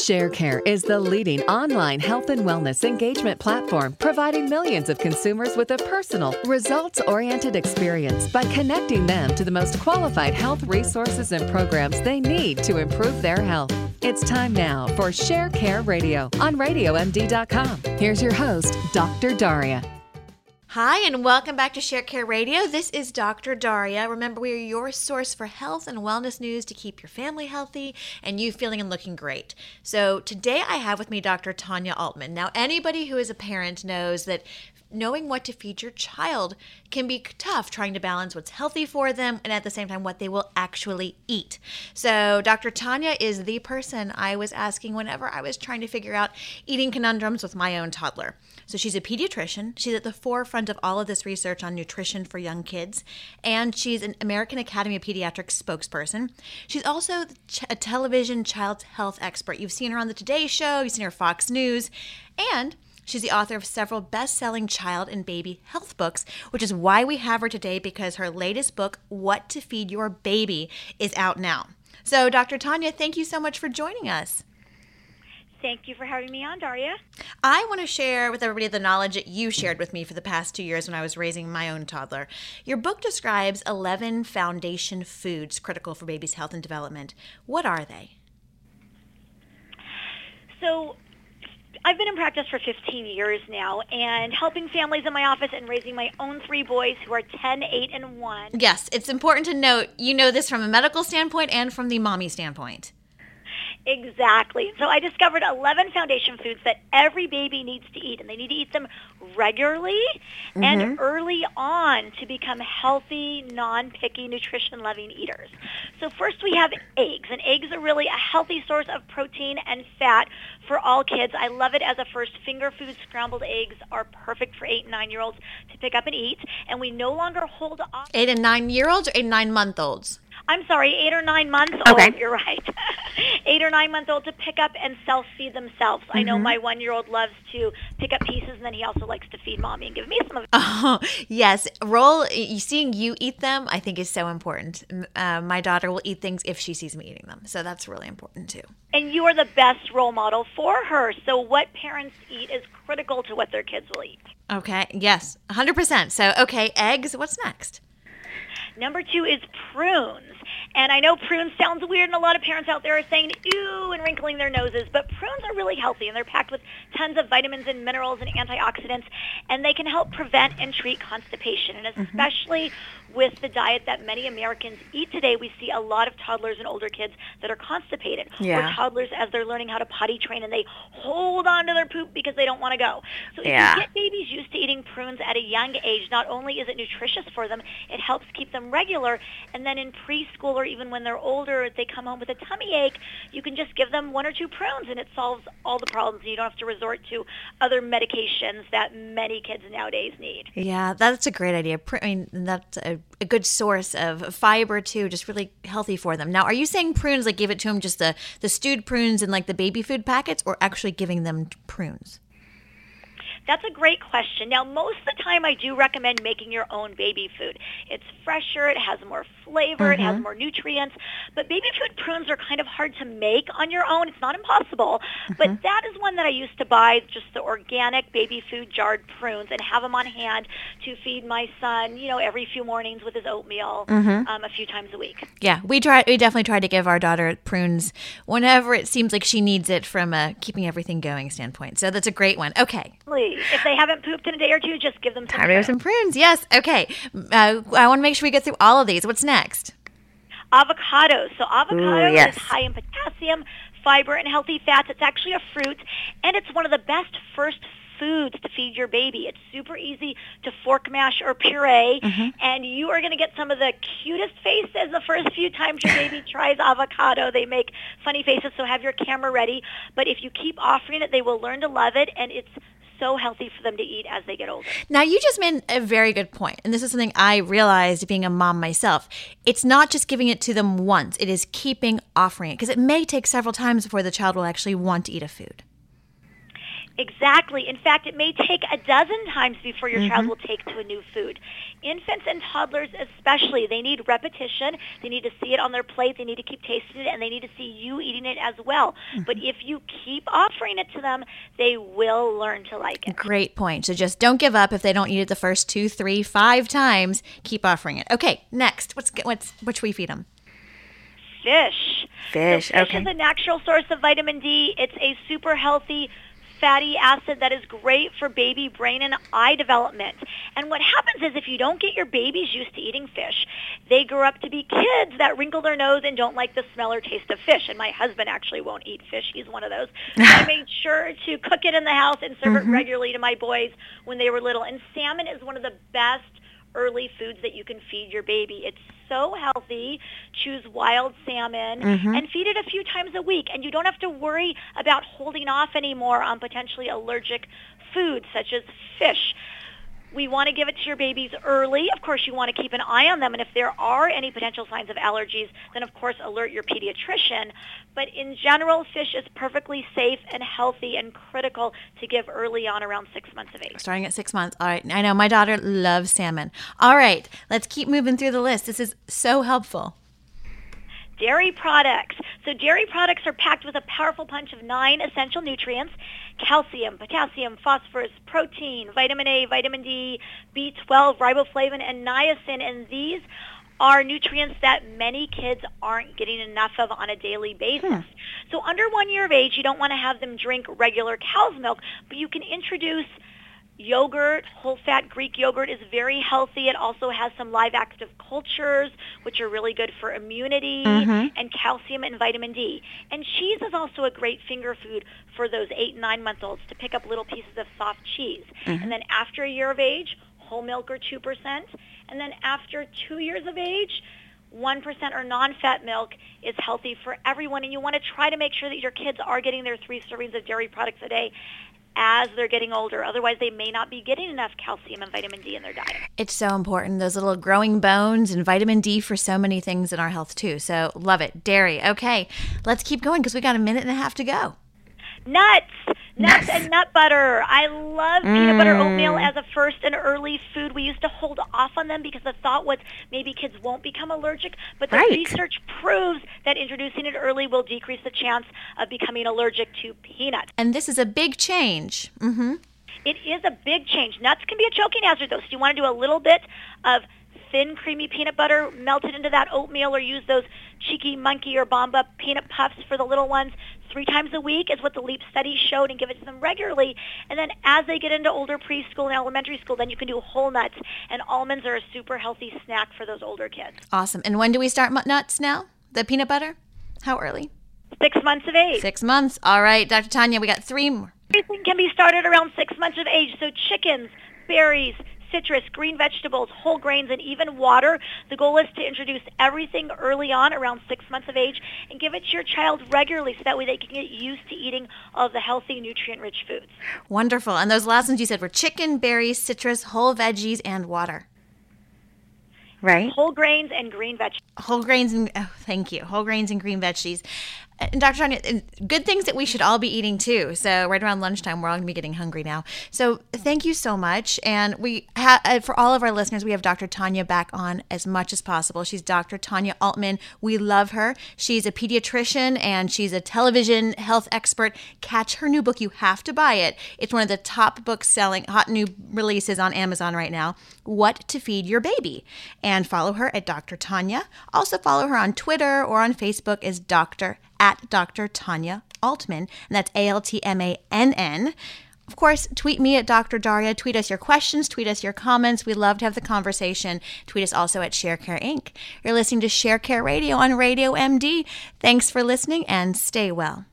ShareCare is the leading online health and wellness engagement platform, providing millions of consumers with a personal, results oriented experience by connecting them to the most qualified health resources and programs they need to improve their health. It's time now for ShareCare Radio on RadioMD.com. Here's your host, Dr. Daria. Hi, and welcome back to ShareCare Radio. This is Dr. Daria. Remember, we are your source for health and wellness news to keep your family healthy and you feeling and looking great. So, today I have with me Dr. Tanya Altmann. Now, anybody who is a parent knows that knowing what to feed your child can be tough trying to balance what's healthy for them and at the same time what they will actually eat. So, Dr. Tanya is the person I was asking whenever I was trying to figure out eating conundrums with my own toddler. So, she's a pediatrician. She's at the forefront of all of this research on nutrition for young kids, and she's an American Academy of Pediatrics spokesperson. She's also a television child health expert. You've seen her on the Today Show, you've seen her Fox News, and She's the author of several best selling child and baby health books, which is why we have her today because her latest book, What to Feed Your Baby, is out now. So, Dr. Tanya, thank you so much for joining us. Thank you for having me on, Daria. I want to share with everybody the knowledge that you shared with me for the past two years when I was raising my own toddler. Your book describes 11 foundation foods critical for babies' health and development. What are they? So, I've been in practice for 15 years now and helping families in my office and raising my own three boys who are 10, 8, and 1. Yes, it's important to note you know this from a medical standpoint and from the mommy standpoint. Exactly. So I discovered 11 foundation foods that every baby needs to eat, and they need to eat them regularly mm-hmm. and early on to become healthy, non-picky, nutrition-loving eaters. So first we have eggs, and eggs are really a healthy source of protein and fat for all kids. I love it as a first finger food. Scrambled eggs are perfect for eight and nine-year-olds to pick up and eat, and we no longer hold off. Eight and nine-year-olds or eight and nine-month-olds? I'm sorry, eight or nine months okay. old. You're right. eight or nine months old to pick up and self feed themselves. Mm-hmm. I know mm-hmm. my one year old loves to pick up pieces, and then he also likes to feed mommy and give me some of it. Oh yes, roll. Seeing you eat them, I think is so important. Uh, my daughter will eat things if she sees me eating them, so that's really important too. And you are the best role model for her. So what parents eat is critical to what their kids will eat. Okay. Yes, 100%. So okay, eggs. What's next? Number two is prunes. And I know prunes sounds weird, and a lot of parents out there are saying ew and wrinkling their noses, but prunes are really healthy, and they're packed with tons of vitamins and minerals and antioxidants, and they can help prevent and treat constipation. And mm-hmm. especially mm-hmm. with the diet that many Americans eat today, we see a lot of toddlers and older kids that are constipated, yeah. or toddlers as they're learning how to potty train, and they hold on to their poop because they don't want to go. So if yeah. you get babies used to eating prunes at a young age, not only is it nutritious for them, it helps keep them regular, and then in preschool or even when they're older, they come home with a tummy ache, you can just give them one or two prunes and it solves all the problems. You don't have to resort to other medications that many kids nowadays need. Yeah, that's a great idea. I mean, that's a, a good source of fiber too, just really healthy for them. Now, are you saying prunes like give it to them just the the stewed prunes and like the baby food packets, or actually giving them prunes? That's a great question. Now, most of the time I do recommend making your own baby food. It's fresher, it has more flavor, mm-hmm. it has mm-hmm. more nutrients, but baby food prunes are kind of hard to make on your own. It's not impossible, mm-hmm. but that is one that I used to buy, just the organic baby food jarred prunes and have them on hand to feed my son, you know, every few mornings with his oatmeal mm-hmm. um, a few times a week. Yeah, we try we definitely try to give our daughter prunes whenever it seems like she needs it from a keeping everything going standpoint. So that's a great one. Okay. If they haven't pooped in a day or two, just give them some. Time to some prunes. Yes. Okay. Uh, I want to make sure we get through all of these. What's next? Avocados. So avocado Ooh, yes. is high in potassium, fiber, and healthy fats. It's actually a fruit, and it's one of the best first foods to feed your baby. It's super easy to fork mash or puree, mm-hmm. and you are going to get some of the cutest faces the first few times your baby tries avocado. They make funny faces, so have your camera ready. But if you keep offering it, they will learn to love it, and it's so healthy for them to eat as they get older. Now, you just made a very good point, and this is something I realized being a mom myself. It's not just giving it to them once, it is keeping offering it because it may take several times before the child will actually want to eat a food. Exactly. In fact, it may take a dozen times before your mm-hmm. child will take to a new food. Infants and toddlers especially, they need repetition. They need to see it on their plate. They need to keep tasting it, and they need to see you eating it as well. Mm-hmm. But if you keep offering it to them, they will learn to like it. Great point. So just don't give up if they don't eat it the first two, three, five times. Keep offering it. Okay, next. What's what's what should we feed them? Fish. Fish. So fish okay. is a natural source of vitamin D. It's a super healthy fatty acid that is great for baby brain and eye development. And what happens is if you don't get your babies used to eating fish, they grow up to be kids that wrinkle their nose and don't like the smell or taste of fish. And my husband actually won't eat fish. He's one of those. So I made sure to cook it in the house and serve mm-hmm. it regularly to my boys when they were little. And salmon is one of the best early foods that you can feed your baby. It's so healthy. Choose wild salmon mm-hmm. and feed it a few times a week. And you don't have to worry about holding off anymore on potentially allergic foods such as fish. We want to give it to your babies early. Of course, you want to keep an eye on them. And if there are any potential signs of allergies, then of course alert your pediatrician. But in general, fish is perfectly safe and healthy and critical to give early on around six months of age. Starting at six months. All right. I know my daughter loves salmon. All right. Let's keep moving through the list. This is so helpful dairy products. So dairy products are packed with a powerful punch of nine essential nutrients, calcium, potassium, phosphorus, protein, vitamin A, vitamin D, B12, riboflavin, and niacin. And these are nutrients that many kids aren't getting enough of on a daily basis. Hmm. So under one year of age, you don't want to have them drink regular cow's milk, but you can introduce Yogurt, whole fat Greek yogurt is very healthy. It also has some live active cultures, which are really good for immunity mm-hmm. and calcium and vitamin D. And cheese is also a great finger food for those eight and nine month olds to pick up little pieces of soft cheese. Mm-hmm. And then after a year of age, whole milk or 2%. And then after two years of age, 1% or non-fat milk is healthy for everyone and you want to try to make sure that your kids are getting their three servings of dairy products a day as they're getting older. Otherwise, they may not be getting enough calcium and vitamin D in their diet. It's so important. Those little growing bones and vitamin D for so many things in our health, too. So, love it. Dairy. Okay, let's keep going because we got a minute and a half to go. Nuts. Nuts and nut butter. I love mm. peanut butter oatmeal mm. as a first and early food. We used to hold off on them because the thought was maybe kids won't become allergic, but the right. research proves that introducing it early will decrease the chance of becoming allergic to peanuts. And this is a big change. Mm-hmm. It is a big change. Nuts can be a choking hazard, though, so you want to do a little bit of thin, creamy peanut butter melted into that oatmeal or use those cheeky monkey or Bamba peanut puffs for the little ones three times a week is what the LEAP study showed and give it to them regularly. And then as they get into older preschool and elementary school, then you can do whole nuts. And almonds are a super healthy snack for those older kids. Awesome. And when do we start nuts now? The peanut butter? How early? Six months of age. Six months. All right, Dr. Tanya, we got three more. Everything can be started around six months of age. So chickens, berries, citrus, green vegetables, whole grains, and even water. The goal is to introduce everything early on, around six months of age, and give it to your child regularly so that way they can get used to eating all of the healthy, nutrient-rich foods. Wonderful. And those last ones you said were chicken, berries, citrus, whole veggies, and water right? Whole grains and green veggies. Whole grains and oh, thank you. Whole grains and green veggies and Dr. Tanya, good things that we should all be eating too. So right around lunchtime, we're all gonna be getting hungry now. So thank you so much. And we have uh, for all of our listeners, we have Dr. Tanya back on as much as possible. She's Dr. Tanya Altmann. We love her. She's a pediatrician and she's a television health expert. Catch her new book. You have to buy it. It's one of the top book selling hot new releases on Amazon right now. What to feed your baby. And follow her at Dr. Tanya. Also follow her on Twitter or on Facebook as Dr at Dr. Tanya Altmann, and that's A L T M A N N. Of course, tweet me at Dr. Daria. Tweet us your questions, tweet us your comments. We love to have the conversation. Tweet us also at ShareCare Inc. You're listening to ShareCare Radio on Radio MD. Thanks for listening and stay well.